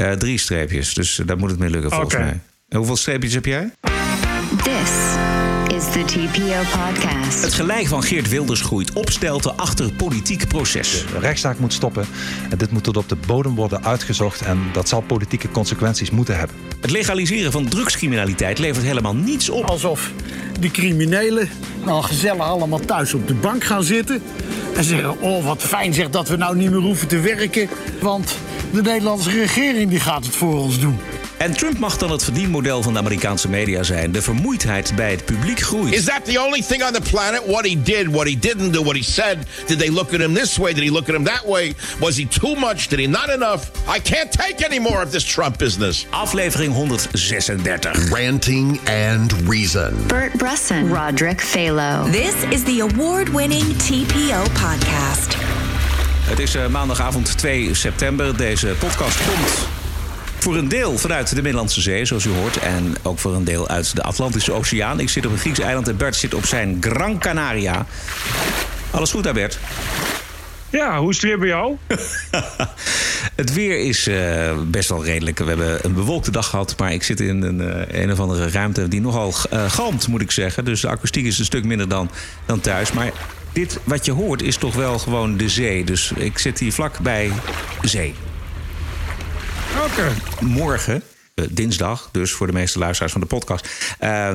Uh, drie streepjes, dus daar moet het mee lukken volgens mij. En hoeveel streepjes heb jij? This is the TPO podcast. Het gelijk van Geert Wilders groeit opstelten achter politiek proces. De rechtszaak moet stoppen en dit moet tot op de bodem worden uitgezocht en dat zal politieke consequenties moeten hebben. Het legaliseren van drugscriminaliteit levert helemaal niets op. Alsof die criminelen nou gezellig allemaal thuis op de bank gaan zitten en zeggen: Oh, wat fijn zeg dat we nou niet meer hoeven te werken, want de Nederlandse regering die gaat het voor ons doen. En Trump mag dan het verdienmodel van de Amerikaanse media zijn. De vermoeidheid bij het publiek groeit. Is that the only thing on the planet? What he did, what he didn't do, what he said? Did they look at him this way? Did he look at him that way? Was he too much? Did he not enough? I can't take any more of this Trump business. Aflevering 136. Ranting and Reason. Bert Bresson. Roderick Phalo. This is the award-winning TPO podcast. Het is uh, maandagavond 2 september. Deze podcast komt voor een deel vanuit de Middellandse Zee, zoals u hoort. En ook voor een deel uit de Atlantische Oceaan. Ik zit op een Grieks eiland en Bert zit op zijn Gran Canaria. Alles goed daar, Bert? Ja, hoe is het weer bij jou? het weer is uh, best wel redelijk. We hebben een bewolkte dag gehad, maar ik zit in een, uh, een of andere ruimte die nogal uh, galmt, moet ik zeggen. Dus de akoestiek is een stuk minder dan, dan thuis. Maar dit wat je hoort is toch wel gewoon de zee. Dus ik zit hier vlak bij zee. Oké. Morgen, uh, dinsdag, dus voor de meeste luisteraars van de podcast, uh,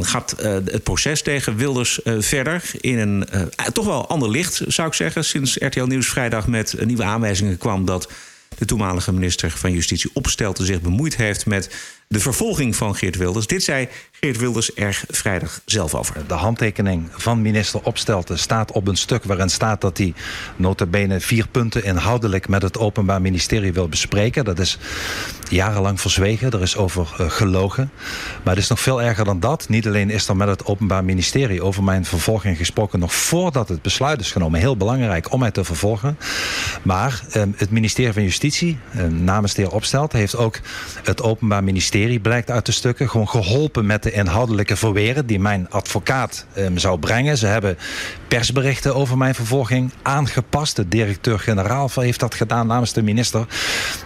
gaat uh, het proces tegen Wilders eh, verder. In een toch wel ander licht, zou ik zeggen. Sinds RTL Nieuws vrijdag met nieuwe aanwijzingen kwam dat de toenmalige minister van Justitie Opstelten zich bemoeid heeft met de vervolging van Geert Wilders. Dit zei Geert Wilders erg vrijdag zelf over. De handtekening van minister Opstelten staat op een stuk waarin staat dat hij notabene vier punten inhoudelijk met het Openbaar Ministerie wil bespreken. Dat is jarenlang verzwegen, er is over uh, gelogen. Maar het is nog veel erger dan dat. Niet alleen is er met het Openbaar Ministerie over mijn vervolging gesproken, nog voordat het besluit is genomen. Heel belangrijk om mij te vervolgen. Maar uh, het ministerie van Justitie, uh, namens de heer Opstelten, heeft ook het Openbaar Ministerie, blijkt uit de stukken, gewoon geholpen met de inhoudelijke verweren die mijn advocaat um, zou brengen. Ze hebben persberichten over mijn vervolging aangepast. De directeur-generaal heeft dat gedaan namens de minister.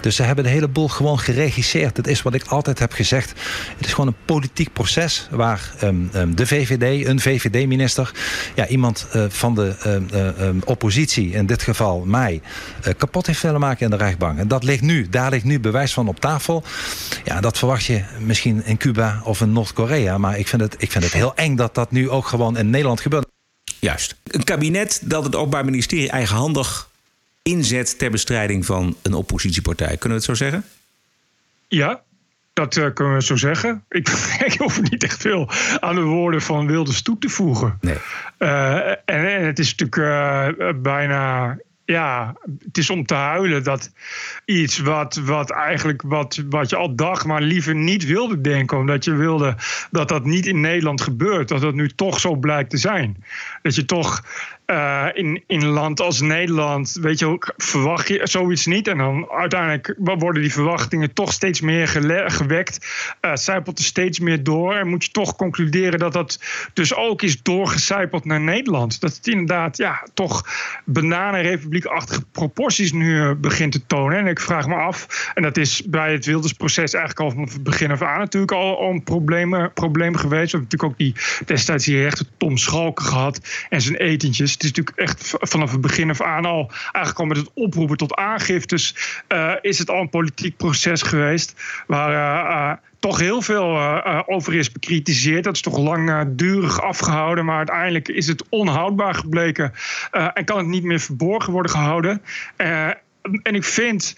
Dus ze hebben de hele boel gewoon geregisseerd. Het is wat ik altijd heb gezegd. Het is gewoon een politiek proces waar um, um, de VVD, een VVD-minister, ja, iemand uh, van de uh, uh, oppositie, in dit geval mij, kapot heeft willen maken in de rechtbank. En dat ligt nu, daar ligt nu bewijs van op tafel. Ja, dat verwacht je misschien in Cuba of in Noord-Korea. Maar ik vind, het, ik vind het heel eng dat dat nu ook gewoon in Nederland gebeurt. Juist. Een kabinet dat het Openbaar Ministerie eigenhandig inzet ter bestrijding van een oppositiepartij. Kunnen we het zo zeggen? Ja, dat uh, kunnen we zo zeggen. Ik, ik hoef niet echt veel aan de woorden van Wilders toe te voegen. Nee. Uh, en, en, het is natuurlijk uh, bijna ja, het is om te huilen dat iets wat, wat eigenlijk wat, wat je al dacht, maar liever niet wilde denken, omdat je wilde dat dat niet in Nederland gebeurt, dat dat nu toch zo blijkt te zijn. Dat je toch uh, in, in een land als Nederland, weet je, verwacht je zoiets niet. En dan uiteindelijk worden die verwachtingen toch steeds meer gewekt. Uh, zijpelt er steeds meer door. En moet je toch concluderen dat dat dus ook is doorgecijpeld naar Nederland. Dat het inderdaad, ja, toch bananenrepubliekachtige proporties nu uh, begint te tonen. En ik vraag me af, en dat is bij het Wildersproces eigenlijk al van het begin af aan natuurlijk al, een probleem, probleem geweest. We hebben natuurlijk ook die destijds die rechter Tom Schalken gehad en zijn etentjes het is natuurlijk echt vanaf het begin af aan al, eigenlijk al met het oproepen tot aangiftes, uh, is het al een politiek proces geweest waar uh, uh, toch heel veel over is bekritiseerd. Dat is toch langdurig afgehouden, maar uiteindelijk is het onhoudbaar gebleken en kan het niet meer verborgen worden gehouden. en ik vind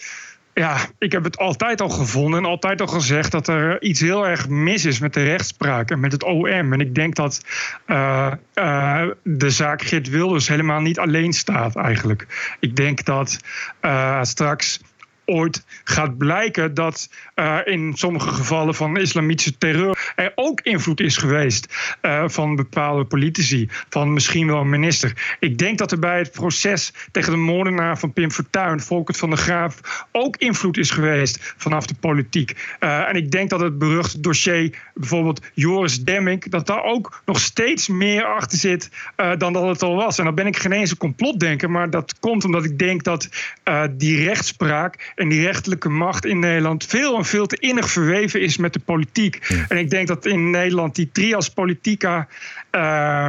ja, ik heb het altijd al gevonden en altijd al gezegd dat er iets heel erg mis is met de rechtspraak en met het OM. En ik denk dat uh, uh, de zaak Geert Wilders helemaal niet alleen staat eigenlijk. Ik denk dat uh, straks ooit gaat blijken dat uh, in sommige gevallen van islamitische terreur er ook invloed is geweest uh, van bepaalde politici, van misschien wel een minister. Ik denk dat er bij het proces tegen de moordenaar van Pim Fortuyn, Volkert van der Graaf, ook invloed is geweest vanaf de politiek. Uh, en ik denk dat het beruchte dossier, bijvoorbeeld Joris Demming, dat daar ook nog steeds meer achter zit dan dat het al was. En dan ben ik geen eens een complotdenker, maar dat komt omdat ik denk dat die rechtspraak en die rechterlijke macht in Nederland veel veel te innig verweven is met de politiek. En ik denk dat in Nederland die trias politica. Uh,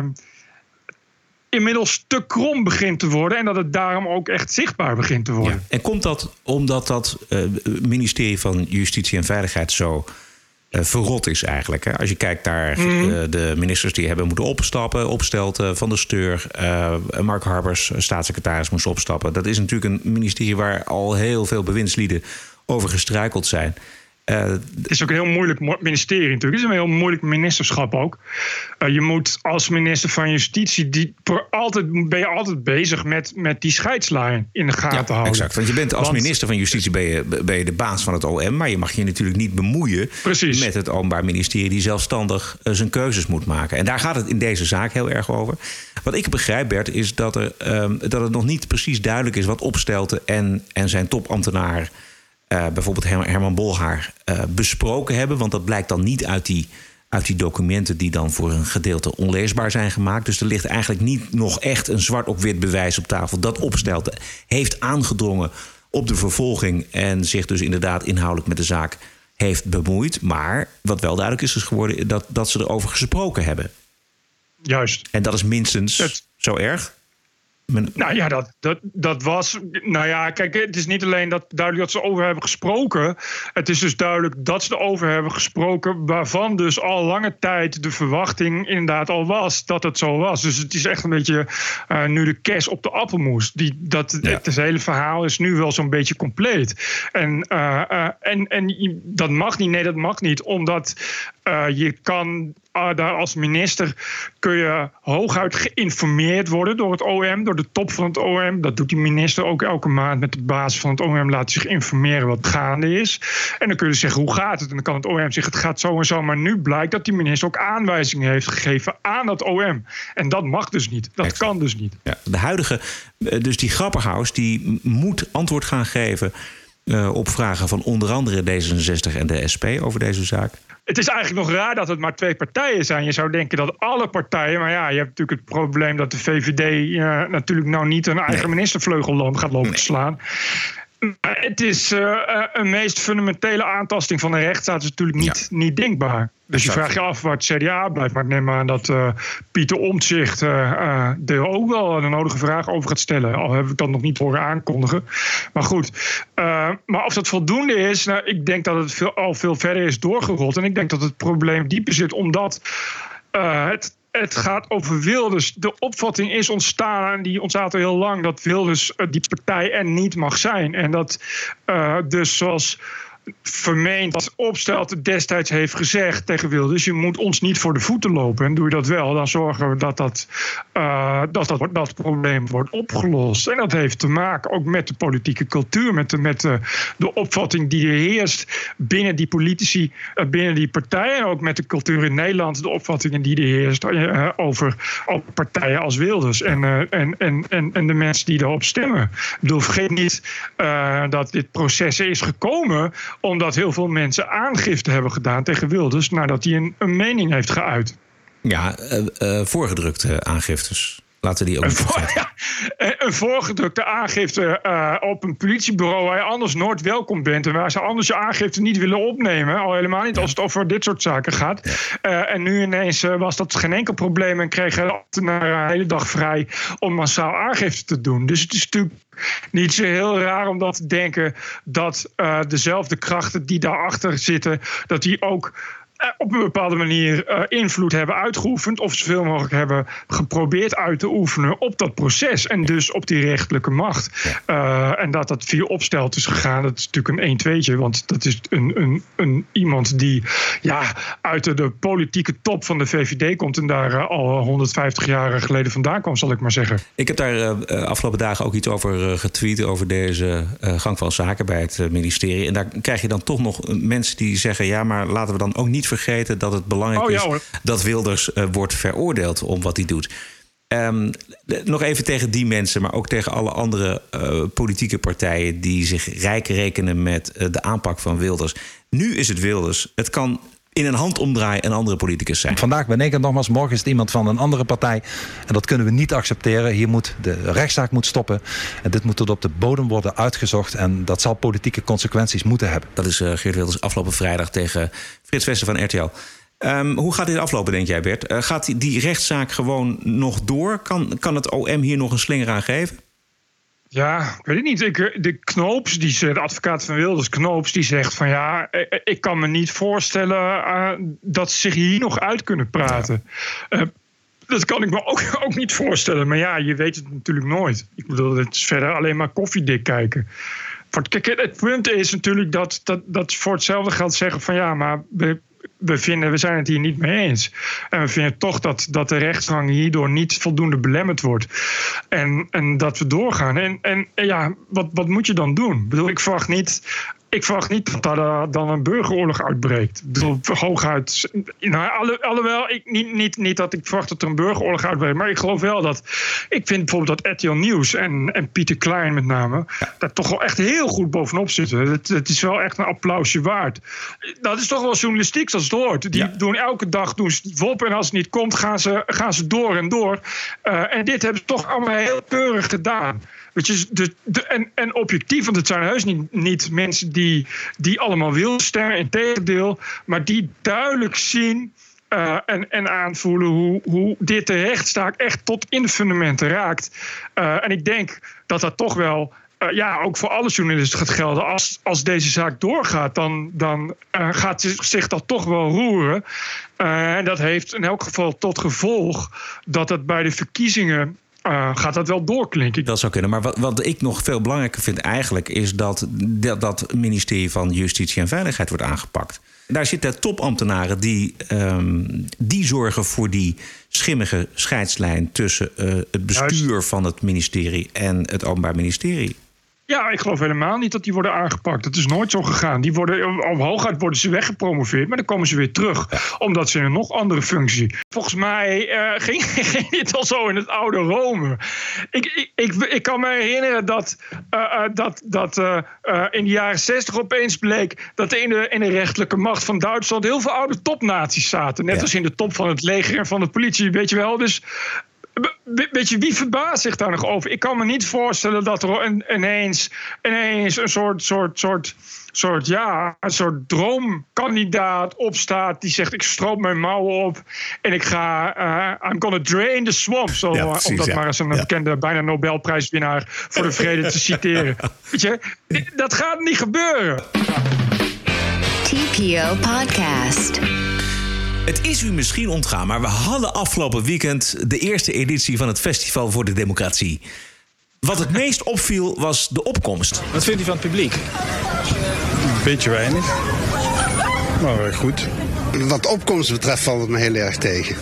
inmiddels te krom begint te worden. En dat het daarom ook echt zichtbaar begint te worden. En komt dat omdat dat uh, ministerie van Justitie en Veiligheid zo uh, verrot is eigenlijk? Hè? Als je kijkt naar mm. uh, de ministers die hebben moeten opstappen, Opstelten, Van der Steur, Mark Harbers, staatssecretaris, moest opstappen. Dat is natuurlijk een ministerie waar al heel veel bewindslieden over gestruikeld zijn. Uh, het is ook een heel moeilijk ministerie natuurlijk. Het is een heel moeilijk ministerschap ook. Uh, je moet als minister van Justitie... Die altijd, ben je altijd bezig met, met die scheidslijn in de gaten ja, houden. Exact, want je bent als want, minister van Justitie ben je, ben je de baas van het OM... maar je mag je natuurlijk niet bemoeien precies. met het Openbaar Ministerie... die zelfstandig uh, zijn keuzes moet maken. En daar gaat het in deze zaak heel erg over. Wat ik begrijp, Bert, is dat, er, um, dat het nog niet precies duidelijk is... wat Opstelten en, en zijn topambtenaar uh, bijvoorbeeld Herman Bolhaar uh, besproken hebben. Want dat blijkt dan niet uit die, uit die documenten die dan voor een gedeelte onleesbaar zijn gemaakt. Dus er ligt eigenlijk niet nog echt een zwart op wit bewijs op tafel dat opstelde heeft aangedrongen op de vervolging en zich dus inderdaad inhoudelijk met de zaak heeft bemoeid. Maar wat wel duidelijk is, is geworden dat, dat ze erover gesproken hebben. Juist. En dat is minstens het... zo erg. Nou ja, dat, dat, dat was. Nou ja, kijk, het is niet alleen dat duidelijk dat ze over hebben gesproken. Het is dus duidelijk dat ze erover hebben gesproken. Waarvan dus al lange tijd de verwachting inderdaad al was dat het zo was. Dus het is echt een beetje uh, nu de kers op de appelmoes. Die, dat, ja. Het, hele verhaal is nu wel zo'n beetje compleet. En, uh, uh, en, en dat mag niet. Nee, dat mag niet. Omdat je kan uh, daar als minister kun je hooguit geïnformeerd worden door het OM, door de top van het OM. Dat doet die minister ook elke maand met de basis van het OM, laat zich informeren wat gaande is. En dan kun je dus zeggen hoe gaat het? En dan kan het OM zeggen het gaat zo en zo. Maar nu blijkt dat die minister ook aanwijzingen heeft gegeven aan dat OM. En dat mag dus niet. Dat kan dus niet. Ja, de huidige, dus die Grapperhaus, die moet antwoord gaan geven. Uh, op vragen van onder andere D66 en de SP over deze zaak het is eigenlijk nog raar dat het maar twee partijen zijn. Je zou denken dat alle partijen. Maar ja, je hebt natuurlijk het probleem dat de VVD uh, natuurlijk nou niet een eigen nee. ministervleugel gaat lopen te slaan. Het is uh, een meest fundamentele aantasting van de rechtsstaat is natuurlijk niet, ja. niet denkbaar. Dus je vraagt je af wat het CDA blijft. Maar ik neem aan dat uh, Pieter Omtzigt uh, er ook wel de nodige vragen over gaat stellen. Al heb ik dat nog niet horen aankondigen. Maar goed, maar of dat voldoende is, nou, ik denk dat het veel, al veel verder is doorgerold. En ik denk dat het probleem dieper zit omdat het het gaat over Wilders. De opvatting is ontstaan, die ontstaat al heel lang, dat Wilders die partij er niet mag zijn. En dat uh, dus zoals vermeend als opstelt destijds heeft gezegd tegen Wilders: je moet ons niet voor de voeten lopen. En doe je dat wel, dan zorgen we dat dat, uh, dat, dat, probleem wordt opgelost. En dat heeft te maken ook met de politieke cultuur, met de, met de, de opvatting die er heerst binnen die politici, uh, binnen die partijen. En ook met de cultuur in Nederland, de opvattingen die er heerst uh, over, partijen als Wilders en, en, en, en, en de mensen die daarop stemmen. Ik bedoel, vergeet niet dat dit proces is gekomen omdat heel veel mensen aangifte hebben gedaan tegen Wilders nadat hij een, een mening heeft geuit. Ja, uh, uh, voorgedrukte aangiftes. Laten die ook een, voor, ja, een voorgedrukte aangifte uh, op een politiebureau waar je anders nooit welkom bent. En waar ze anders je aangifte niet willen opnemen. Al helemaal niet ja. als het over dit soort zaken gaat. Ja. Uh, en nu ineens uh, was dat geen enkel probleem. En kregen de ambtenaren een hele dag vrij om massaal aangifte te doen. Dus het is natuurlijk niet zo heel raar om dat te denken dat dezelfde krachten die daarachter zitten, dat die ook op een bepaalde manier uh, invloed hebben uitgeoefend. of zoveel mogelijk hebben geprobeerd uit te oefenen op dat proces. en dus op die rechtelijke macht. Uh, en dat dat via opstelt is gegaan, dat is natuurlijk een 1-2'tje. Want dat is een, een, een, iemand die ja, uit de, de politieke top van de VVD komt. en daar uh, al 150 jaar geleden vandaan kwam, zal ik maar zeggen. Ik heb daar afgelopen dagen ook iets over getweet. over deze gang van zaken bij het ministerie. En daar krijg je dan toch nog mensen die zeggen: ja, maar laten we dan ook niet vergeten dat het belangrijk oh, ja, is dat Wilders uh, wordt veroordeeld om wat hij doet. Um, nog even tegen die mensen, maar ook tegen alle andere uh, politieke partijen die zich rijk rekenen met uh, de aanpak van Wilders. Nu is het Wilders. Het kan in een handomdraai een andere politicus zijn. Vandaag ben ik het nogmaals, morgen is het iemand van een andere partij. En dat kunnen we niet accepteren. Hier moet de rechtszaak moet stoppen. En dit moet tot op de bodem worden uitgezocht. En dat zal politieke consequenties moeten hebben. Dat is uh, Geert Wilders afgelopen vrijdag tegen Frits Wester van RTL. Um, hoe gaat dit aflopen, denk jij, Bert? Uh, gaat die, die, rechtszaak gewoon nog door? Kan, kan het OM hier nog een slinger aan geven? Ja, ik weet het niet. Ik, de Knoops, die, de advocaat van Wilders, Knoops, die zegt van ja, ik kan me niet voorstellen uh, dat ze zich hier nog uit kunnen praten. Ja. Uh, dat kan ik me ook, ook niet voorstellen. Maar ja, je weet het natuurlijk nooit. Ik bedoel, het is verder alleen maar koffiedik kijken. Kijk, het punt is natuurlijk dat, dat, dat voor hetzelfde geld zeggen van ja, maar we, we, vinden, we zijn het hier niet mee eens. En we vinden toch dat, dat de rechtsgang hierdoor niet voldoende belemmerd wordt. En, en dat we doorgaan. En, en ja, wat, wat moet je dan doen? Ik bedoel, ik verwacht niet ik verwacht niet dat daar dan een burgeroorlog uitbreekt. Hooguit. Nou, alle, alhoewel, ik, niet, niet, niet dat ik verwacht dat er een burgeroorlog uitbreekt. Maar ik geloof wel dat. Ik vind bijvoorbeeld dat RTL Nieuws en, en Pieter Klein met name. daar toch wel echt heel goed bovenop zitten. Het, het is wel echt een applausje waard. Dat is toch wel journalistiek zoals het hoort. Die doen elke dag doen ze. En als het niet komt, gaan ze, gaan ze door en door. Uh, en dit hebben ze toch allemaal heel keurig gedaan. Weet je, de, en, en objectief, want het zijn heus niet, niet mensen die, die allemaal willen stemmen, in tegendeel, maar die duidelijk zien. Uh, en, en aanvoelen hoe, hoe dit de rechtsstaak echt tot in de fundamenten raakt. Uh, en ik denk dat dat toch wel uh, ja, ook voor alle journalisten gaat gelden. Als, als deze zaak doorgaat, dan, dan gaat zich, dat toch wel roeren. En dat heeft in elk geval tot gevolg dat het bij de verkiezingen uh, gaat dat wel doorklinken. Dat zou kunnen. Maar wat, wat ik nog veel belangrijker vind eigenlijk... is dat dat, dat ministerie van Justitie en Veiligheid wordt aangepakt. Daar zitten topambtenaren die, um, die zorgen voor die schimmige scheidslijn... tussen uh, het bestuur van het ministerie en het Openbaar Ministerie. Ja, ik geloof helemaal niet dat die worden aangepakt. Dat is nooit zo gegaan. Die worden, op hooguit worden ze weggepromoveerd, maar dan komen ze weer terug. Omdat ze in een nog andere functie. Volgens mij uh, ging, ging dit al zo in het oude Rome. Ik, ik, ik, ik kan me herinneren dat, uh, uh, dat, dat in de jaren zestig opeens bleek dat in de, in de rechterlijke macht van Duitsland heel veel oude topnaties zaten. Net ja. als in de top van het leger en van de politie, weet je wel. Dus Weet je, wie verbaast zich daar nog over? Ik kan me niet voorstellen dat er ineens, ineens een soort, soort, soort, soort, ja, een soort droomkandidaat opstaat die zegt: Ik stroop mijn mouwen op en ik ga, uh, I'm gonna drain the swamp. Zo, ja, precies, om dat ja. maar eens een ja. bekende, bijna Nobelprijswinnaar voor de vrede te citeren. Weet je, dat gaat niet gebeuren. TPO Podcast. Het is u misschien ontgaan, maar we hadden afgelopen weekend de eerste editie van het Festival voor de Democratie. Wat het meest opviel was de opkomst. Wat vindt u van het publiek? Een beetje weinig. Maar goed. Wat opkomst betreft valt het me heel erg tegen.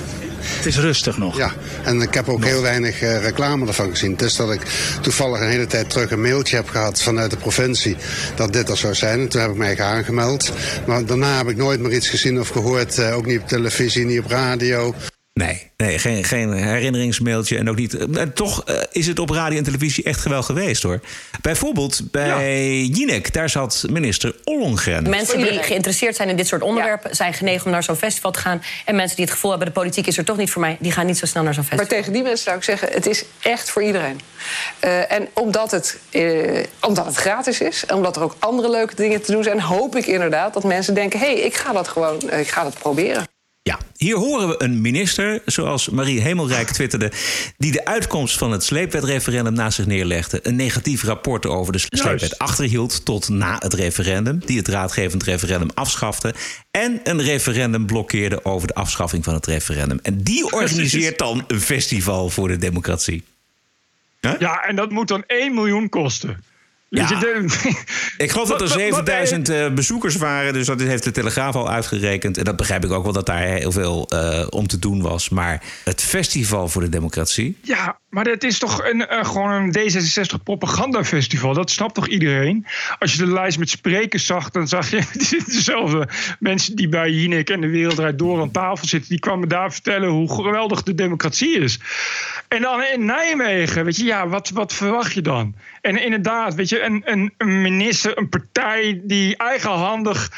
Het is rustig nog. Ja, en ik heb ook nog. heel weinig uh, reclame ervan gezien. Het is dat ik toevallig een hele tijd terug een mailtje heb gehad vanuit de provincie dat dit er zou zijn. En toen heb ik mij aangemeld. Maar daarna heb ik nooit meer iets gezien of gehoord. Uh, ook niet op televisie, niet op radio. Nee, nee geen, geen herinneringsmailtje. En ook niet. Uh, toch uh, is het op radio en televisie echt wel geweest hoor. Bijvoorbeeld bij ja. Jinek, daar zat minister Ollongren. Mensen die geïnteresseerd zijn in dit soort onderwerpen ja. zijn genegen om naar zo'n festival te gaan. En mensen die het gevoel hebben: de politiek is er toch niet voor mij, die gaan niet zo snel naar zo'n festival. Maar tegen die mensen zou ik zeggen: het is echt voor iedereen. Uh, en omdat het, omdat het gratis is, en omdat er ook andere leuke dingen te doen zijn, hoop ik inderdaad dat mensen denken: hé, hey, ik ga dat gewoon, ik ga dat proberen. Ja, hier horen we een minister, zoals Marie Hemelrijk twitterde... die de uitkomst van het sleepwetreferendum naast zich neerlegde... een negatief rapport over de sleepwet achterhield tot na het referendum... die het raadgevend referendum afschafte... en een referendum blokkeerde over de afschaffing van het referendum. En die organiseert dan een festival voor de democratie. Huh? Ja, en dat moet dan 1 miljoen kosten. Ja. ik geloof dat er 7000 uh, bezoekers waren, dus dat heeft de Telegraaf al uitgerekend. En dat begrijp ik ook wel dat daar heel veel uh, om te doen was. Maar het Festival voor de Democratie. Ja, Maar dit is toch een, eh, gewoon een D66 propagandafestival. Dat snapt toch iedereen? Als je de lijst met sprekers zag, dan zag je dezelfde mensen die bij Jinek en de Wereldrijd Door aan tafel zitten. Die kwamen daar vertellen hoe geweldig de democratie is. En dan in Nijmegen, weet je, ja, wat, wat verwacht je dan? En inderdaad, weet je, een, een, minister, een partij die eigenhandig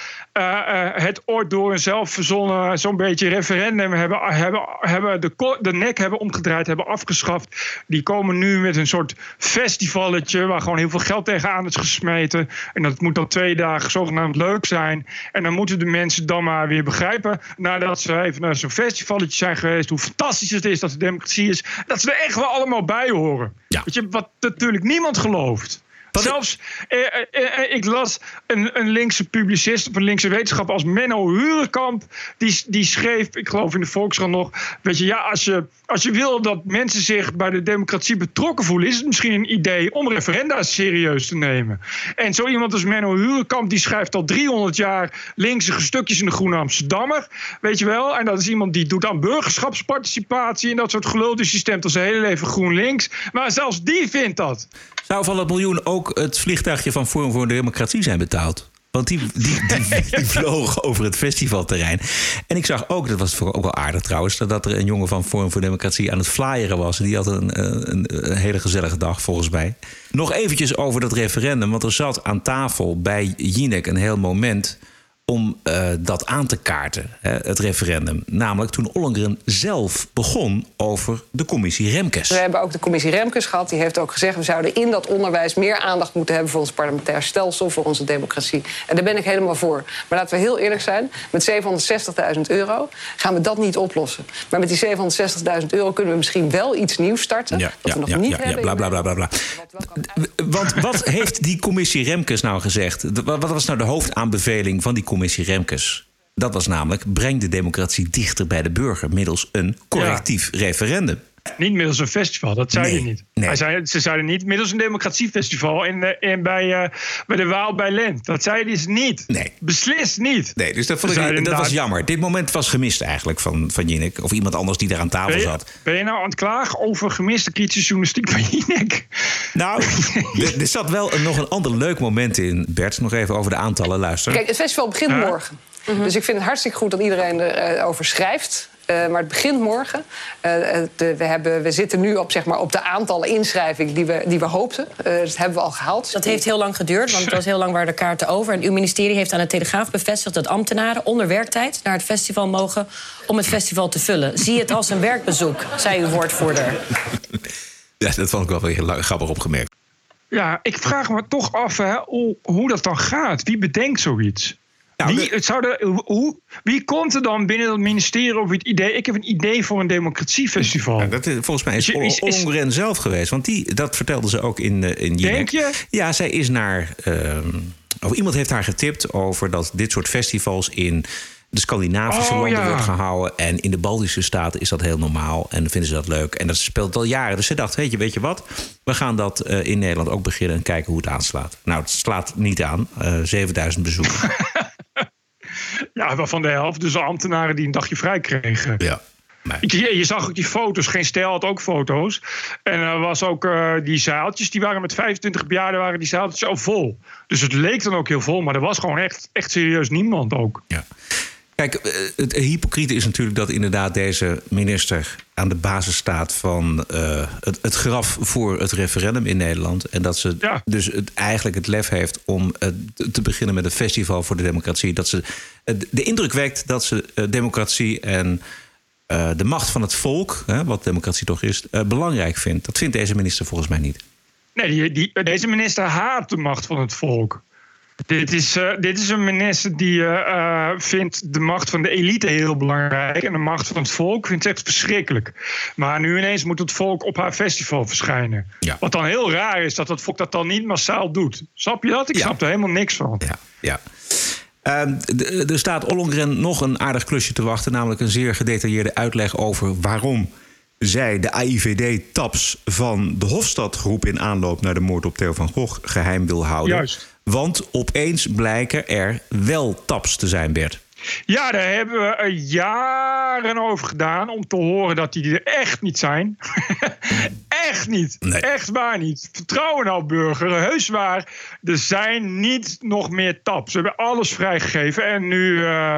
het ooit door een zelf verzonnen zo'n beetje referendum hebben, hebben, hebben de, de nek hebben omgedraaid, hebben afgeschaft. Die komen nu met een soort festivalletje waar gewoon heel veel geld tegenaan is gesmeten. En dat moet dan twee dagen zogenaamd leuk zijn. En dan moeten de mensen dan maar weer begrijpen, nadat ze even naar zo'n festivalletje zijn geweest, hoe fantastisch het is dat de democratie is, dat ze er echt wel allemaal bij horen. Ja. Weet je, wat natuurlijk niemand gelooft. Zelfs, eh, eh, eh, ik las een, een linkse publicist of een linkse wetenschapper als Menno Hurenkamp. Die, die schreef, ik geloof in de Volkskrant nog. Weet je, ja, als je, als je wil dat mensen zich bij de democratie betrokken voelen, is het misschien een idee om referenda serieus te nemen. En zo iemand als Menno Hurenkamp, die schrijft al 300 jaar linkse stukjes in de Groene Amsterdammer. Weet je wel? En dat is iemand die doet aan burgerschapsparticipatie en dat soort gelul. Dus die stemt al zijn hele leven GroenLinks. Maar zelfs die vindt dat. Zou van het miljoen ook het vliegtuigje van Forum voor Democratie zijn betaald? Want die, die, die, die vloog over het festivalterrein. En ik zag ook, dat was ook wel aardig trouwens... dat er een jongen van Forum voor Democratie aan het flyeren was. Die had een, een, een hele gezellige dag volgens mij. Nog eventjes over dat referendum. Want er zat aan tafel bij Jinek een heel moment om uh, dat aan te kaarten, hè, het referendum. Namelijk toen Ollongren zelf begon over de commissie Remkes. We hebben ook de commissie Remkes gehad. Die heeft ook gezegd... we zouden in dat onderwijs meer aandacht moeten hebben... voor ons parlementair stelsel, voor onze democratie. En daar ben ik helemaal voor. Maar laten we heel eerlijk zijn. Met 760.000 euro gaan we dat niet oplossen. Maar met die 760.000 euro kunnen we misschien wel iets nieuws starten... Ja, ja, we nog ja, niet ja, hebben. bla, bla, bla, bla, bla. Want wat heeft die commissie Remkes nou gezegd? Wat was nou de hoofdaanbeveling van die commissie Remkes? Dat was namelijk: breng de democratie dichter bij de burger middels een correctief referendum. Niet middels een festival, dat zei Nee, hij niet. nee. Hij zei, ze zeiden niet middels een democratiefestival in, in, bij, eh, bij de Waal bij Lent. Dat zei hij dus niet. Nee. Beslist niet. Nee, dus dat, vond Ze ik, zeiden dat was jammer. Dit moment was gemist eigenlijk van, van Jinek. Of iemand anders die daar aan tafel Ben je, zat. ben je nou aan het klagen over gemiste kritische journalistiek bij Jinek? Nou, er, er zat wel een, nog een ander leuk moment in, Bert. Nog even over de aantallen luisteren. Kijk, het festival begint Ja. morgen. Dus ik vind het hartstikke goed dat iedereen erover schrijft. Eh, maar het begint morgen. Eh, eh, de- we, hebben, we zitten nu op, zeg maar, op de aantallen inschrijvingen die we, die we hoopten. Eh, dat hebben we al gehaald. Dat heeft heel lang geduurd, want het was heel lang waren de kaarten over. En uw ministerie heeft aan de Telegraaf bevestigd dat ambtenaren onder werktijd naar het festival mogen om het festival te vullen. Zie het als een werkbezoek, zei uw woordvoerder. Ja, dat vond ik wel weer heel grappig opgemerkt. Ja, ik vraag me toch af hè, hoe, hoe dat dan gaat. Wie bedenkt zoiets? Nou, wie, het zou hoe- wie komt er dan binnen het ministerie op het idee... ik heb een idee voor een democratiefestival. Ja, dat is, volgens mij is, Is- Ollongren zelf geweest. Want die, dat vertelde ze ook in, eh, in Jinek. Denk je? Ja, zij is naar... ehm, of iemand heeft haar getipt over dat dit soort festivals... in de Scandinavische Oh, landen ja. wordt gehouden. En in de Baltische staten is dat heel normaal. En dan vinden ze dat leuk. En dat speelt al jaren. Dus ze dacht, weet je, weet je wat? We gaan dat eh, in Nederland ook beginnen... en kijken hoe het aanslaat. Nou, het slaat niet aan. Eh 7000 bezoekers. Ja, waarvan de helft dus de ambtenaren die een dagje vrij kregen. ja. Je zag ook die foto's. Geen stijl had ook foto's. En er was ook eh, die zaaltjes. Die waren met 25 bejaarden waren die zaaltjes al vol. Dus het leek dan ook heel vol. Maar er was gewoon echt, echt serieus niemand ook. Ja. Kijk, eh, het hypocriete is natuurlijk dat inderdaad deze minister aan de basis staat van eh, het, het graf voor het referendum in Nederland. En dat ze Ja. dus het, eigenlijk het lef heeft om eh, te- beginnen met een festival voor de democratie. Dat ze de indruk wekt dat ze democratie en de macht van het volk, wat democratie toch is, belangrijk vindt. Dat vindt deze minister volgens mij niet. Nee, die, die, deze minister haat de macht van het volk. Dit is, eh, dit is een minister die eh, eh, vindt de macht van de elite heel belangrijk. En de macht van het volk vindt ze echt verschrikkelijk. Maar nu ineens moet het volk op haar festival verschijnen. Ja. Wat dan heel raar is dat het volk dat dan niet massaal doet. Snap je dat? Ik Ja. snap er helemaal niks van. Ja, ja. Ehm, er staat Ollongren nog een aardig klusje te wachten, namelijk een zeer gedetailleerde uitleg over waarom zij de AIVD-taps van de Hofstadgroep in aanloop naar de moord op Theo van Gogh geheim wil houden. Juist. Want opeens blijken er wel taps te zijn, Bert. Ja, daar hebben we jaren over gedaan om te horen dat die er echt niet zijn. echt niet. Echt waar niet. Vertrouwen nou, burger. Heus waar. Er zijn niet nog meer taps. Ze hebben alles vrijgegeven. En nu, eh,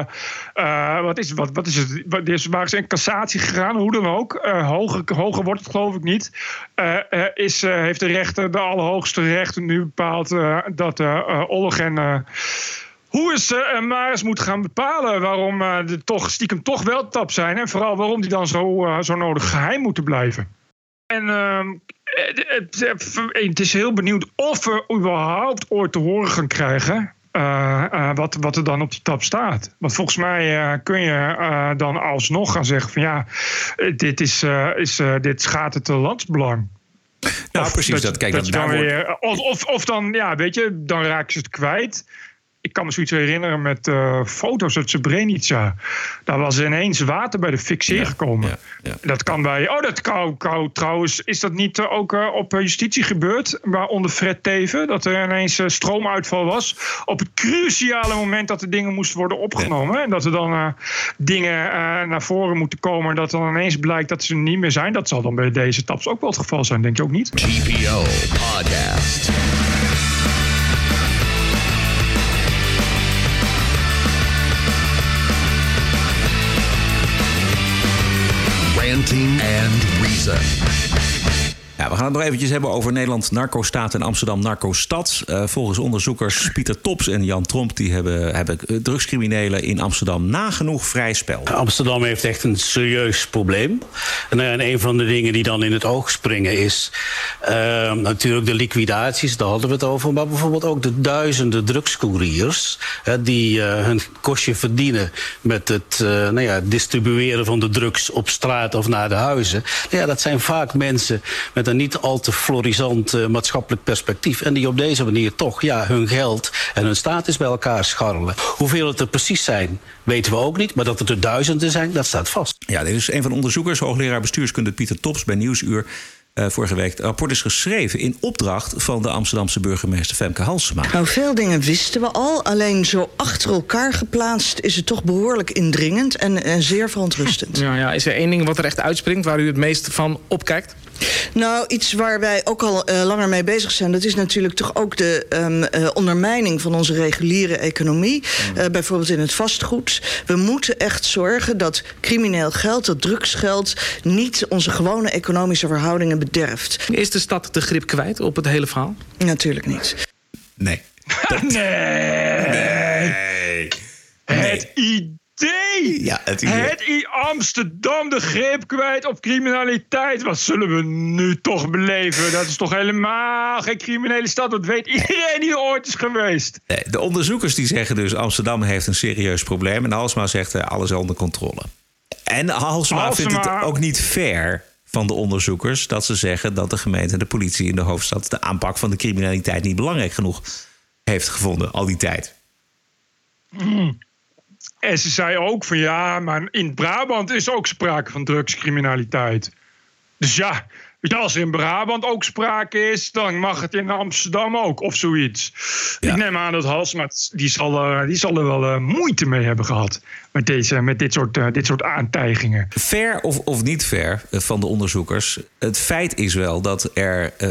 eh, wat, is, wat, wat is het? Wat is, waar is een cassatie gegaan? Hoe dan ook. Eh, hoger, hoger wordt het geloof ik niet. Is, heeft de rechter, de allerhoogste rechter, nu bepaald dat uh, en. hoe is uh, Maris moet gaan bepalen waarom eh, er toch stiekem toch wel taps zijn. En vooral waarom die dan zo, zo nodig geheim moeten blijven. En ehm, het, het- het is heel benieuwd of we überhaupt ooit te horen gaan krijgen. eh, eh, wat, wat er dan op die tap staat. Want volgens mij eh, kun je eh, dan alsnog gaan zeggen: van ja, eh, dit, is, eh, is, eh, dit schaadt het landsbelang. Nou, precies. Dat, kijk, dat, je dan wordt, weer, of, of, of dan, ja, weet je, dan raken ze het kwijt. Ik kan me zoiets herinneren met eh, foto's uit Srebrenica. Daar was ineens water bij de fixeer gekomen. Dat kan bij. Oh, dat kan, kan- trouwens. Is dat niet eh, ook eh, op justitie gebeurd? Waaronder Fred Teven. Dat er ineens stroomuitval was. Op het cruciale moment dat de dingen moesten worden opgenomen. En dat er dan eh, dingen eh, naar voren moeten komen. En dat dan ineens blijkt dat ze er niet meer zijn. Dat zal dan bij deze taps ook wel het geval zijn, denk je ook niet? TPO Podcast. And Reason. We gaan het nog eventjes hebben over Nederland narco-staat en Amsterdam narco-stad. Eh, volgens onderzoekers Pieter Tops en Jan Tromp... die hebben, hebben eh, drugscriminelen in Amsterdam nagenoeg vrij spel. Amsterdam heeft echt een serieus probleem. En, eh, en een van de dingen die dan in het oog springen is eh, natuurlijk de liquidaties, daar hadden we het over. Maar bijvoorbeeld ook de duizenden drugscouriers die hun kostje verdienen met het nou ja, distribueren van de drugs op straat of naar de huizen. Nou ja, dat zijn vaak mensen met een niet al te florisant eh, maatschappelijk perspectief. En die op deze manier toch ja, hun geld en hun status bij elkaar scharrelen. Hoeveel het er precies zijn, weten we ook niet. Maar dat het er duizenden zijn, dat staat vast. Ja, dit is een van de onderzoekers, hoogleraar bestuurskunde Pieter Tops bij Nieuwsuur. eh, vorige week. Het rapport is geschreven in opdracht van de Amsterdamse burgemeester Femke Halsema. Nou, veel dingen wisten we al. Alleen zo achter elkaar geplaatst is het toch behoorlijk indringend en, en zeer verontrustend. Ja, ja, is er één ding wat er echt uitspringt waar u het meest van opkijkt? Nou, iets waar wij ook al eh, langer mee bezig zijn... dat is natuurlijk toch ook de ehm, eh, ondermijning van onze reguliere economie. Eh, bijvoorbeeld in het vastgoed. We moeten echt zorgen dat crimineel geld, dat drugsgeld... niet onze gewone economische verhoudingen bederft. Is de stad de grip kwijt op het hele verhaal? Natuurlijk niet. Nee. nee. Het idee. Ja, het. Het i- Amsterdam de greep kwijt op criminaliteit. Wat zullen we nu toch beleven? Dat is toch helemaal geen criminele stad. Dat weet iedereen die er ooit is geweest. Nee, de onderzoekers die zeggen dus Amsterdam heeft een serieus probleem. En Halsema zegt eh, alles onder controle. En Halsema, vindt het ook niet fair van de onderzoekers... dat ze zeggen dat de gemeente en de politie in de hoofdstad... de aanpak van de criminaliteit niet belangrijk genoeg heeft gevonden al die tijd. Mm. En ze zei ook van ja, maar in Brabant is ook sprake van drugscriminaliteit. Dus ja, weet je, als er in Brabant ook sprake is, dan mag het in Amsterdam ook, of zoiets. Ik neem aan dat Halsma, die zal, er- die zal er wel eh, moeite mee hebben gehad met, deze, met dit, soort, eh, dit soort aantijgingen. Fair of, of niet fair eh, van de onderzoekers. Het feit is wel dat er eh,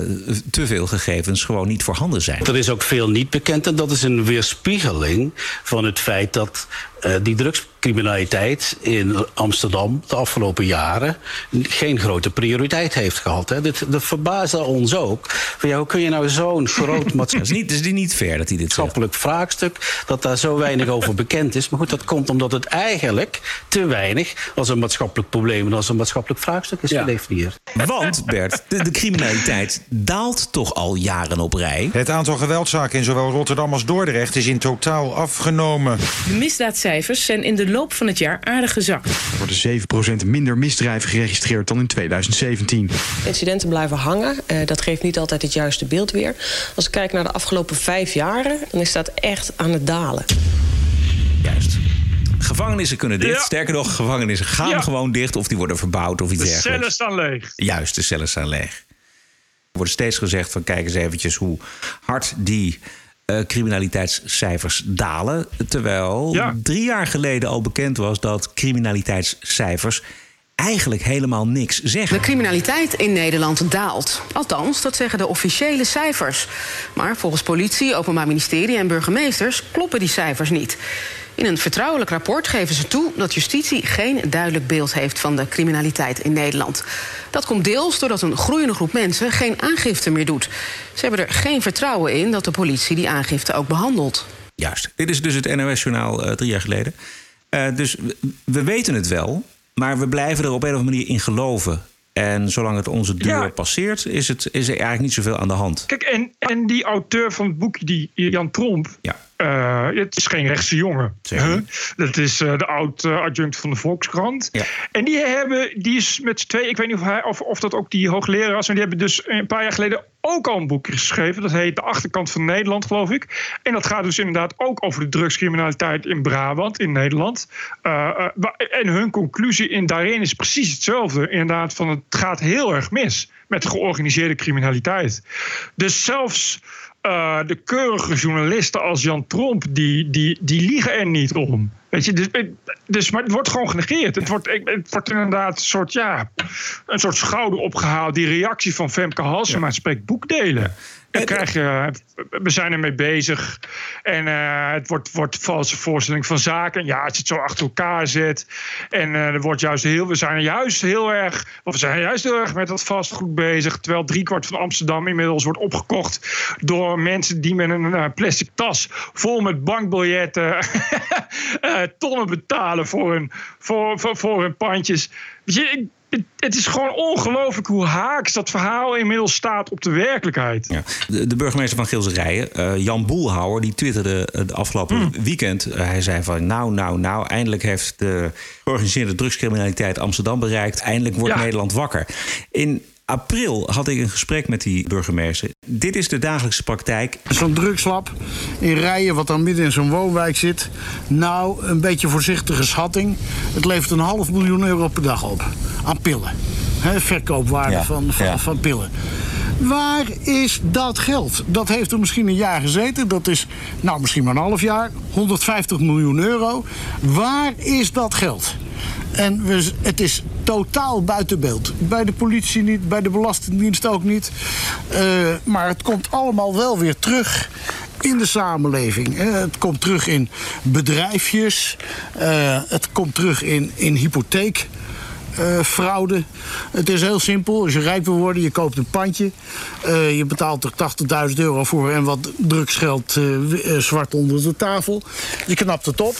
te veel gegevens gewoon niet voorhanden zijn. Er is ook veel niet bekend en dat is een weerspiegeling van het feit dat eh, die drugscriminaliteit in Amsterdam de afgelopen jaren geen grote prioriteit heeft gehad. Hè. Dit, dat verbaasde ons ook. Van, ja, hoe kun je nou zo'n groot maatschappelijk is niet, niet fair dat hij dit maatschappelijk vraagstuk, dat daar zo weinig over bekend is. Maar goed, dat komt omdat het eigenlijk te weinig als een maatschappelijk probleem en als een maatschappelijk vraagstuk is gedefinieerd. Want, Bert, de, de criminaliteit daalt toch al jaren op rij. Het aantal geweldzaken in zowel Rotterdam als Dordrecht is in totaal afgenomen. De misdaadcijfers zijn in de loop van het jaar aardig gezakt. Er worden 7% minder misdrijven geregistreerd dan in 2017. Incidenten blijven hangen. Eh, dat geeft niet altijd het juiste beeld weer. Als ik kijk naar de afgelopen vijf jaren, dan is dat echt aan het dalen. Juist. Gevangenissen kunnen dicht. Ja. Sterker nog, gevangenissen gaan Ja. gewoon dicht of die worden verbouwd of iets De dergelijks. cellen staan leeg. Juist, de cellen staan leeg. Er wordt steeds gezegd van kijk eens eventjes hoe hard die eh, criminaliteitscijfers dalen. Terwijl drie jaar geleden al bekend was dat criminaliteitscijfers eigenlijk helemaal niks zeggen. De criminaliteit in Nederland daalt. Althans, dat zeggen de officiële cijfers. Maar volgens politie, Openbaar Ministerie en burgemeesters kloppen die cijfers niet. In een vertrouwelijk rapport geven ze toe dat justitie geen duidelijk beeld heeft van de criminaliteit in Nederland. Dat komt deels doordat een groeiende groep mensen geen aangifte meer doet. Ze hebben er geen vertrouwen in dat de politie die aangifte ook behandelt. Juist. Dit is dus het NOS-journaal uh, drie jaar geleden. Uh, dus we, we weten het wel, maar we blijven er op een of andere manier in geloven. En zolang het onze deur Ja. passeert, is, het, is er eigenlijk niet zoveel aan de hand. Kijk, en, en die auteur van het boekje, die Jan Tromp. Eh, het is geen rechtse jongen. Huh? Dat is eh, de oud-adjunct van de Volkskrant. En die hebben, die is met z'n twee, ik weet niet of, hij, of, of dat ook die hoogleraar was, maar die hebben dus een paar jaar geleden ook al een boek geschreven. Dat heet De Achterkant van Nederland, geloof ik. En dat gaat dus inderdaad ook over de drugscriminaliteit in Brabant, in Nederland. Eh, en hun conclusie in daarin is precies hetzelfde. Inderdaad, van het gaat heel erg mis met de georganiseerde criminaliteit. Dus zelfs eh, de keurige journalisten als Jan Tromp, die, die, die liegen er niet om. Weet je, dus, dus, maar het wordt gewoon genegeerd. Het wordt, het wordt inderdaad een soort, ja, een soort schouder opgehaald. Die reactie van Femke Halsema spreekt boekdelen. Dan krijg je, we zijn ermee bezig. En eh, het wordt, wordt valse voorstelling van zaken. Ja, als je het zo achter elkaar zet. En eh, er wordt juist heel, we zijn juist heel erg. Of we zijn juist heel erg met dat vastgoed bezig. Terwijl driekwart van Amsterdam inmiddels wordt opgekocht door mensen die met een eh, plastic tas vol met bankbiljetten tonnen betalen voor hun, voor, voor, voor hun pandjes. Weet je, het, het is gewoon ongelooflijk hoe haaks dat verhaal inmiddels staat op de werkelijkheid. Ja. De, de burgemeester van Gilserijen, eh, Jan Boelhouwer, die twitterde eh, de afgelopen Hmm. weekend. eh, hij zei van nou, nou, nou, eindelijk heeft de georganiseerde drugscriminaliteit Amsterdam bereikt. Eindelijk wordt Ja. Nederland wakker. In april had ik een gesprek met die burgemeester. Dit is de dagelijkse praktijk. Zo'n drugslab in Rijen, wat dan midden in zo'n woonwijk zit. Nou, een beetje voorzichtige schatting. Het levert een half miljoen euro per dag op aan pillen. Verkoopwaarde Ja, van, van, ja. van pillen. Waar is dat geld? Dat heeft er misschien een jaar gezeten. Dat is, nou, misschien maar een half jaar. 150 miljoen euro. Waar is dat geld? En we, het is totaal buiten beeld. Bij de politie niet, bij de Belastingdienst ook niet. Eh, maar het komt allemaal wel weer terug in de samenleving. Het komt terug in bedrijfjes. Eh, het komt terug in, in hypotheek. Eh, fraude. Het is heel simpel. Als je rijk wil worden, je koopt een pandje. Eh, je betaalt er 80.000 euro voor en wat drugsgeld eh, zwart onder de tafel. Je knapt het op.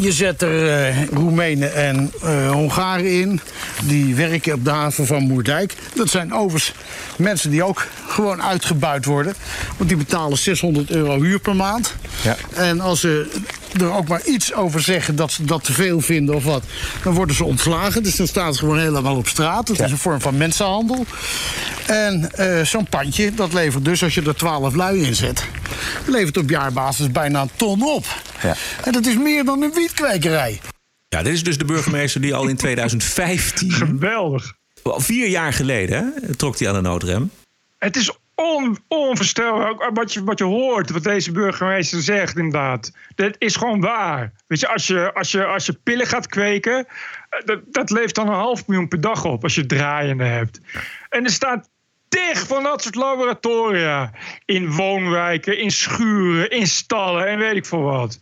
Je zet er Roemenen en Hongaren in. Die werken op de haven van Moerdijk. Dat zijn overigens mensen die ook gewoon uitgebuit worden. Want die betalen 600 euro huur per maand. Ja. En als ze er ook maar iets over zeggen dat ze dat te veel vinden of wat... dan worden ze ontslagen. Dus dan staan ze gewoon helemaal op straat. Dat is een vorm van mensenhandel. En eh, zo'n pandje, dat levert dus, als je er 12 lui in zet... levert op jaarbasis bijna een ton op. En dat is meer dan een wietkwekerij. Ja, dit is dus de burgemeester die al in 2015... Geweldig. Vier jaar geleden hè, trok hij aan de noodrem. Het is on, onvoorstelbaar ook wat je, wat je hoort, wat deze burgemeester zegt, inderdaad. Dat is gewoon waar. Weet je, als je, als je, als je pillen gaat kweken, eh, dat, dat levert dan een half miljoen per dag op als je draaiende hebt. En er staat tig van dat soort laboratoria. In woonwijken, in schuren, in stallen en weet ik veel wat.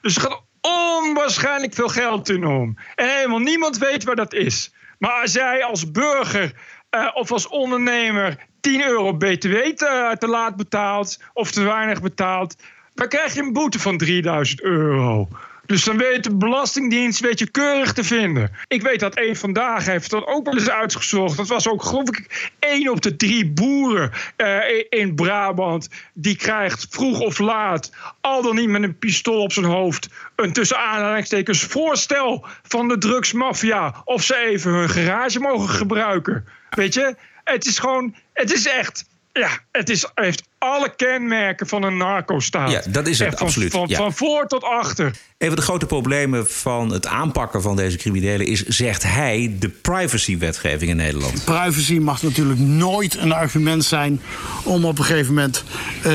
Dus er gaat onwaarschijnlijk veel geld in om. En helemaal niemand weet waar dat is. Maar jij als burger eh, of als ondernemer 10 euro BTW te, te laat betaalt of te weinig betaalt, dan krijg je een boete van 3000 euro. Dus dan weet de Belastingdienst weet je keurig te vinden. Ik weet dat één vandaag heeft dat ook wel eens uitgezocht. Dat was ook geloof ik één op de drie boeren eh, in Brabant. Die krijgt vroeg of laat, al dan niet met een pistool op zijn hoofd... een tussen aanhalingstekens voorstel van de drugsmafia... of ze even hun garage mogen gebruiken. Weet je, het is gewoon, het is echt... Ja, het is, heeft alle kenmerken van een narco-staat. Ja, dat is het, van, absoluut, Van, ja. van voor tot achter. Een van de grote problemen van het aanpakken van deze criminelen is, zegt hij, de privacywetgeving in Nederland. Privacy mag natuurlijk nooit een argument zijn om op een gegeven moment eh,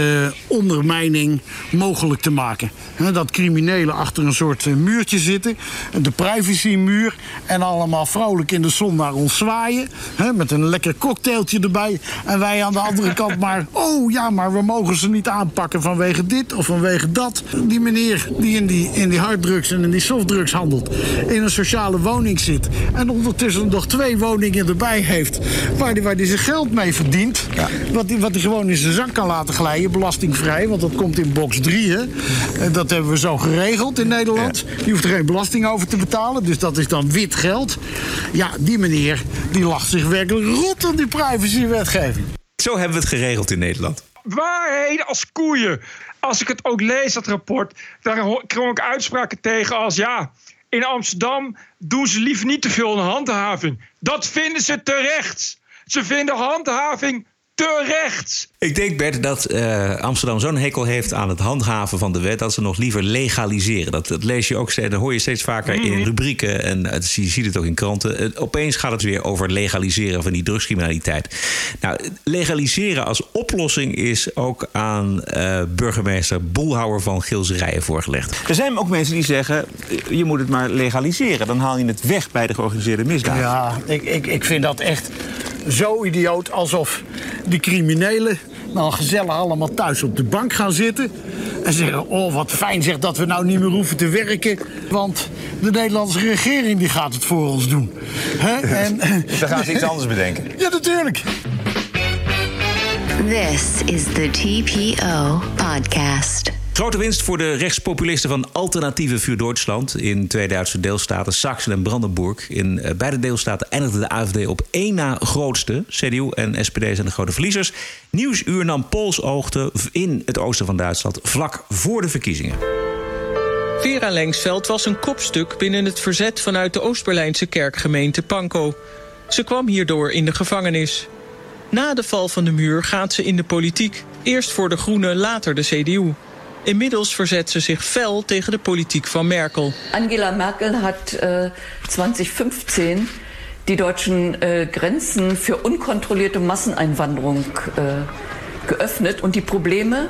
ondermijning mogelijk te maken. Hè, dat criminelen achter een soort eh, muurtje zitten, de privacymuur, en allemaal vrolijk in de zon naar ons zwaaien. Hè, met een lekker cocktailtje erbij. En wij aan de andere kant maar, oh ja, maar we mogen ze niet aanpakken vanwege dit of vanwege dat. Die meneer die in die, in die harddrugs en in die softdrugs handelt, in een sociale woning zit. En ondertussen nog twee woningen erbij heeft. Waar hij waar die zijn geld mee verdient. Wat hij wat die gewoon in zijn zak kan laten glijden, belastingvrij. Want dat komt in box 3. Hè. En dat hebben we zo geregeld in Nederland. Je hoeft er geen belasting over te betalen. Dus dat is dan wit geld. Ja, die meneer die lacht zich werkelijk rot aan die privacywetgeving. Zo hebben we het geregeld in Nederland. Waarheden als koeien. Als ik het ook lees, dat rapport, daar kom ik uitspraken tegen als ja. In Amsterdam doen ze liever niet te veel aan handhaving. Dat vinden ze terecht. Ze vinden handhaving terecht. Ik denk, Bert, dat eh, Amsterdam zo'n hekel heeft aan het handhaven van de wet... dat ze nog liever legaliseren. Dat, dat lees je ook steeds, dat hoor je steeds vaker Mhm. in rubrieken... en eh, je ziet het ook in kranten. Eh, opeens gaat het weer over legaliseren van die drugscriminaliteit. Nou, legaliseren als oplossing is ook aan eh, burgemeester Boelhouwer van Gilserijen voorgelegd. Er zijn ook mensen die zeggen, je moet het maar legaliseren. Dan haal je het weg bij de georganiseerde misdaad. Ja, ik, ik, ik vind dat echt zo idioot. Alsof die criminelen nou gezellig allemaal thuis op de bank gaan zitten. En zeggen, oh wat fijn zeg dat we nou niet meer hoeven te werken. Want de Nederlandse regering die gaat het voor ons doen. Hè? En, dan gaan ze iets anders bedenken. Ja, natuurlijk. This is the TPO podcast. Grote winst voor de rechtspopulisten van Alternatieve voor Duitsland in twee Duitse deelstaten, Sachsen en Brandenburg. In eh, beide deelstaten eindigde de AFD op één na grootste. CDU en SPD zijn de grote verliezers. Nieuwsuur nam polshoogte in het oosten van Duitsland vlak voor de verkiezingen. Vera Lengsveld was een kopstuk binnen het verzet vanuit de Oost-Berlijnse kerkgemeente Pankow. Ze kwam hierdoor in de gevangenis. Na de val van de muur gaat ze in de politiek. Eerst voor de Groenen, later de CDU. Inmiddels verzet ze zich fel tegen de politiek van Merkel. Angela Merkel äh, 2015 die deutschen äh, Grenzen für unkontrollierte Masseneinwanderung äh, geöffnet und die Probleme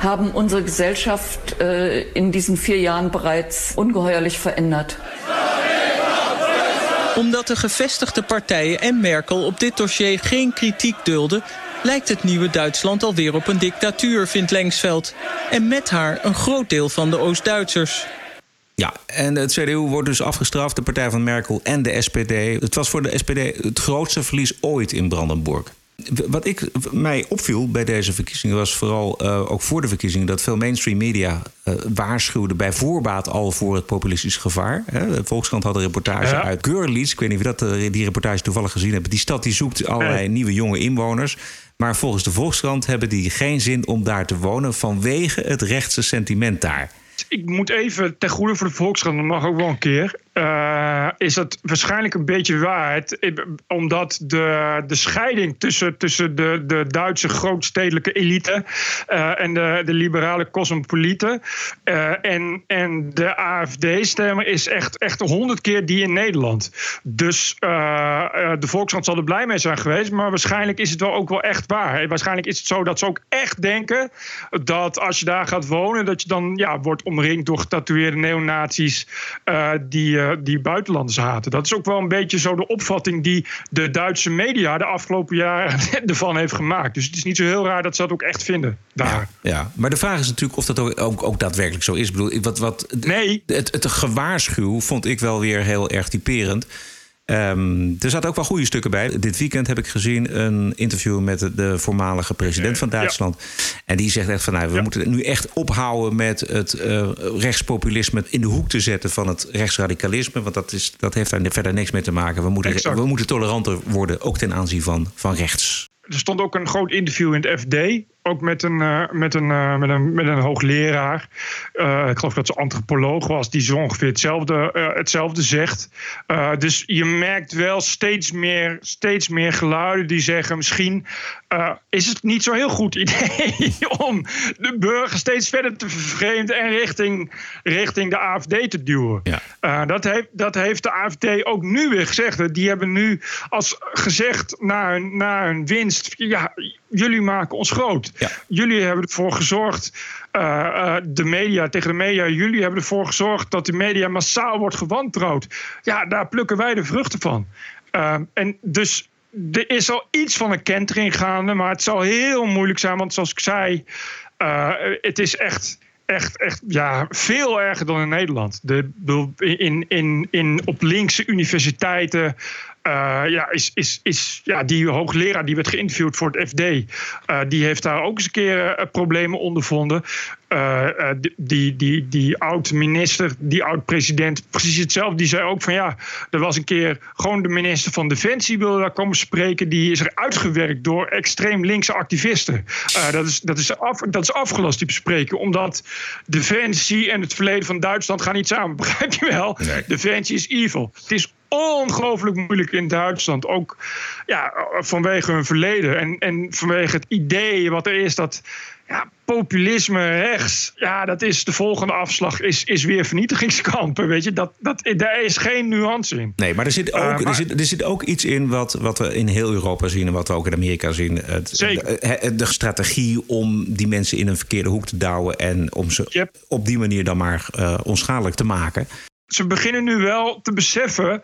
haben unsere Gesellschaft in diesen vier Jahren bereits ungeheuerlich verändert. Omdat de gevestigde partijen en Merkel op dit dossier geen kritiek dulden... lijkt het nieuwe Duitsland alweer op een dictatuur, vindt Lengsveld. En met haar een groot deel van de Oost-Duitsers. Ja, en het CDU wordt dus afgestraft, de partij van Merkel en de SPD. Het was voor de SPD het grootste verlies ooit in Brandenburg. Wat ik, mij opviel bij deze verkiezingen was vooral eh, ook voor de verkiezingen dat veel mainstream media eh, waarschuwden bij voorbaat al voor het populistisch gevaar. Hè. De Volkskrant had een reportage Ja. uit Görlitz. Ik weet niet of je dat, eh, die reportage toevallig gezien hebt. Die stad die zoekt allerlei nieuwe jonge inwoners. Maar volgens de Volkskrant hebben die geen zin om daar te wonen vanwege het rechtse sentiment daar. Ik moet even ten goede voor de Volkskrant, dat mag ook wel een keer. Eh, is dat waarschijnlijk een beetje waarheid. Eh, Omdat de, de scheiding tussen, tussen de, de Duitse grootstedelijke elite eh, en de, de liberale cosmopolieten en, en de AFD-stemmer is echt, echt honderd keer die in Nederland. Dus de Volkskrant zal er blij mee zijn geweest, maar waarschijnlijk is het wel ook wel echt waar. Waarschijnlijk is het zo dat ze ook echt denken dat als je daar gaat wonen, dat je dan ja, wordt omringd door getatoeëerde neonazies eh, die, eh, die buitenlanders haten. Dat is ook wel een beetje zo de opvatting die de Duitse media de afgelopen jaren ervan heeft gemaakt. Dus het is niet zo heel raar dat ze dat ook echt vinden daar. Ja, maar de vraag is natuurlijk of dat ook, ook, ook daadwerkelijk zo is. Ik bedoel, wat, wat, nee. Het, het gewaarschuw vond ik wel weer heel erg typerend. Ehm, er zaten ook wel goede stukken bij. Dit weekend heb ik gezien een interview met de, voormalige president van Duitsland. En die zegt echt van nou, we moeten nu echt ophouden met het eh, rechtspopulisme in de hoek te zetten van het rechtsradicalisme. Want dat, is, dat heeft daar verder niks mee te maken. We moeten, Exact. we moeten toleranter worden, ook ten aanzien van, van rechts. Er stond ook een groot interview in het FD. Ook met een, eh, met een, eh, met een, met een hoogleraar. Eh, ik geloof dat ze antropoloog was. Die zo ongeveer hetzelfde, hetzelfde zegt. Dus je merkt wel steeds meer, steeds meer geluiden die zeggen... misschien is het niet zo'n heel goed idee om de burger steeds verder te vervreemden en richting, richting de AFD te duwen. Eh, dat, heeft, dat heeft de AFD ook nu weer gezegd. Die hebben nu als gezegd na hun, na hun winst: ja, jullie maken ons groot. Jullie hebben ervoor gezorgd. eh, eh, de media, tegen de media, jullie hebben ervoor gezorgd dat de media massaal wordt gewantrouwd. Ja, daar plukken wij de vruchten van. Eh, en dus er is al iets van een kentering gaande, maar het zal heel moeilijk zijn, want zoals ik zei, eh, het is echt. Echt, echt ja, veel erger dan in Nederland. De, in, in, in, op linkse universiteiten eh, ja, is, is, is ja, die hoogleraar die werd geïnterviewd voor het FD, eh, die heeft daar ook eens een keer eh, problemen ondervonden. Die, die, die, die oud-minister, die oud-president, precies hetzelfde. Die zei ook van ja, er was een keer gewoon de minister van Defensie wilde daar komen spreken. Die is er uitgewerkt door extreem linkse activisten. Dat, is, dat, is af, dat is afgelast, die bespreking. Omdat Defensie en het verleden van Duitsland gaan niet samen. Begrijp je wel? Defensie is evil. Het is ongelooflijk moeilijk in Duitsland. Ook ja, vanwege hun verleden. En, en vanwege het idee wat er is dat ja, populisme rechts, ja, dat is de volgende afslag, is, is weer vernietigingskampen. Weet je, dat, dat, daar is geen nuance in. Nee, maar er zit ook, Eh, maar- er zit, er zit ook iets in wat, wat we in heel Europa zien en wat we ook in Amerika zien. Het, Zeker. De, de strategie om die mensen in een verkeerde hoek te douwen en om ze op die manier dan maar eh, onschadelijk te maken. Ze beginnen nu wel te beseffen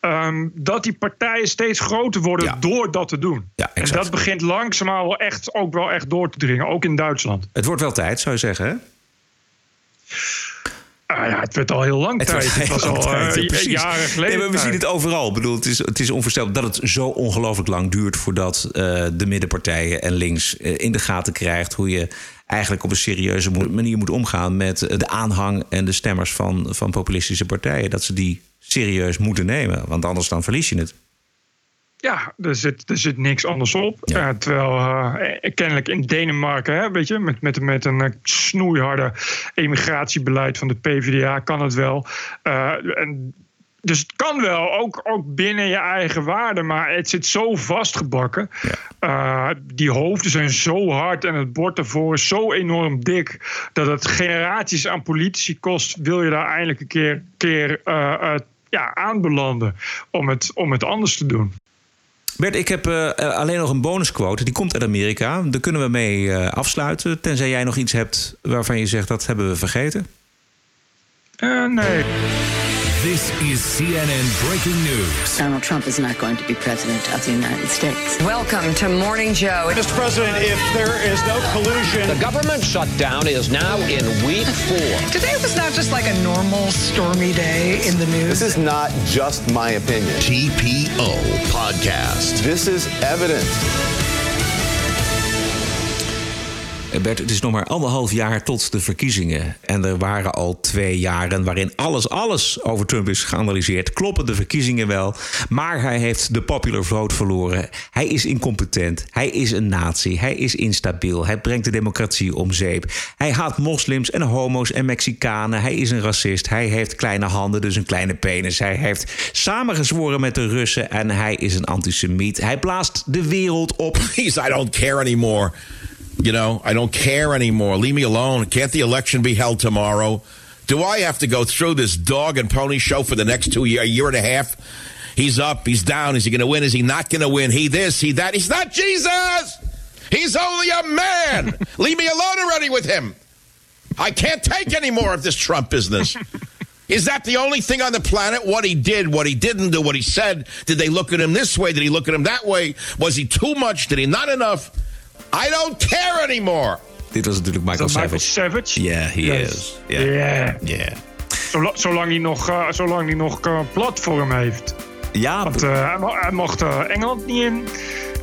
ehm, dat die partijen steeds groter worden door dat te doen. en dat begint langzaamaan wel echt, ook wel echt door te dringen, ook in Duitsland. Het wordt wel tijd, zou je zeggen. Hè? Ah ja, het werd al heel lang Het tijd. Het was al tijd, eh, precies. jaren geleden. Nee, we tijd. zien het overal. Ik bedoel, het, is, het is onvoorstelbaar dat het zo ongelooflijk lang duurt voordat eh, de middenpartijen en links eh, in de gaten krijgt hoe je eigenlijk op een serieuze manier moet omgaan met de aanhang en de stemmers van, van populistische partijen. Dat ze die serieus moeten nemen, want anders dan verlies je het. Ja, er zit, er zit niks anders op. Eh, terwijl eh, kennelijk in Denemarken, hè, weet je, met, met, met een eh, snoeiharde emigratiebeleid van de PvdA kan het wel. Eh, en, dus het kan wel, ook, ook binnen je eigen waarden, maar het zit zo vastgebakken. Eh, die hoofden zijn zo hard en het bord ervoor is zo enorm dik dat het generaties aan politici kost. Wil je daar eindelijk een keer, keer eh, eh, ja, aanbelanden om het, om het anders te doen? Bert, ik heb eh, alleen nog een bonusquote. Die komt uit Amerika. Daar kunnen we mee eh, afsluiten. Tenzij jij nog iets hebt waarvan je zegt dat hebben we vergeten. Nee. This is CNN breaking news. Donald Trump is not going to be president of the United States. Welcome to Morning Joe. Mr. President, if there is no collusion. The government shutdown is now in week four. Today was not just like a normal stormy day in the news. This is not just my opinion. TPO Podcast. This is evidence. Eh, Bert, het is nog maar anderhalf jaar tot de verkiezingen. En er waren al twee jaren waarin alles, alles over Trump is geanalyseerd. Kloppen de verkiezingen wel? Maar hij heeft de popular vote verloren. Hij is incompetent. Hij is een nazi. Hij is instabiel. Hij brengt de democratie om zeep. Hij haat moslims en homo's en Mexicanen. Hij is een racist. Hij heeft kleine handen, dus een kleine penis. Hij heeft samengezworen met de Russen en hij is een antisemiet. Hij blaast de wereld op. Please, I don't care anymore. You know, I don't care anymore. Leave me alone. Can't the election be held tomorrow? Do I have to go through this dog and pony show for the next two year, a year and a half? He's up, he's down. Is he going to win? Is he not going to win? He this, he that. He's not Jesus. He's only a man. Leave me alone already with him. I can't take any more of this Trump business. Is that the only thing on the planet? What he did, what he didn't do, what he said? Did they look at him this way? Did he look at him that way? Was he too much? Did he not enough? I don't care anymore. Dit was natuurlijk Michael dat Michael Savage. Savage? Yeah, he Yes. is. Ja. Yeah. Yeah. Zola- zolang hij nog, eh, zolang hij nog eh, platform heeft. Ja. Want eh, hij, mo- hij mocht eh, Engeland niet in.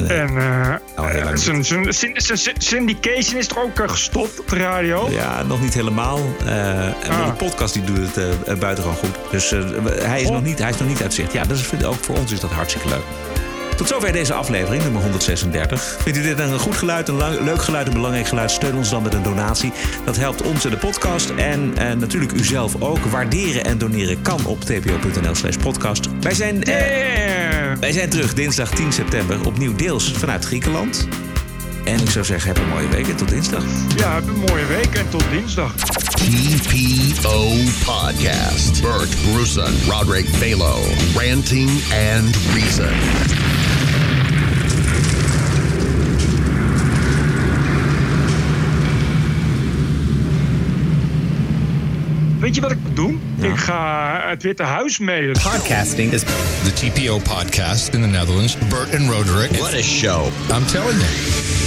En eh, eh, zijn- zijn zijn- zijn syndication is er ook gestopt op de radio. Ja, nog niet helemaal. Eh, en Ah. de podcast die doet het eh, buitengewoon goed. Dus eh, hij, is nog niet, hij is nog niet uit zicht. Ja, dat is, ook voor ons is dat hartstikke leuk. Tot zover deze aflevering, nummer 136. Vindt u dit een goed geluid, een lang- leuk geluid, een belangrijk geluid? Steun ons dan met een donatie. Dat helpt ons en de podcast. En eh, natuurlijk u zelf ook. Waarderen en doneren kan op tpo.nl slash podcast. Wij zijn, eh, wij zijn terug dinsdag 10 september. Opnieuw deels vanuit Griekenland. En ik zou zeggen, heb een mooie week en tot dinsdag. Ja, heb een mooie week en tot dinsdag. TPO Podcast. Bert Bruson, Roderick Balo, Ranting and Reason. Weet je wat ik moet doen? Ik ga het Witte Huis mailen. Podcasting is the TPO podcast in the Netherlands. Bert and Roderick. What a show. I'm telling you.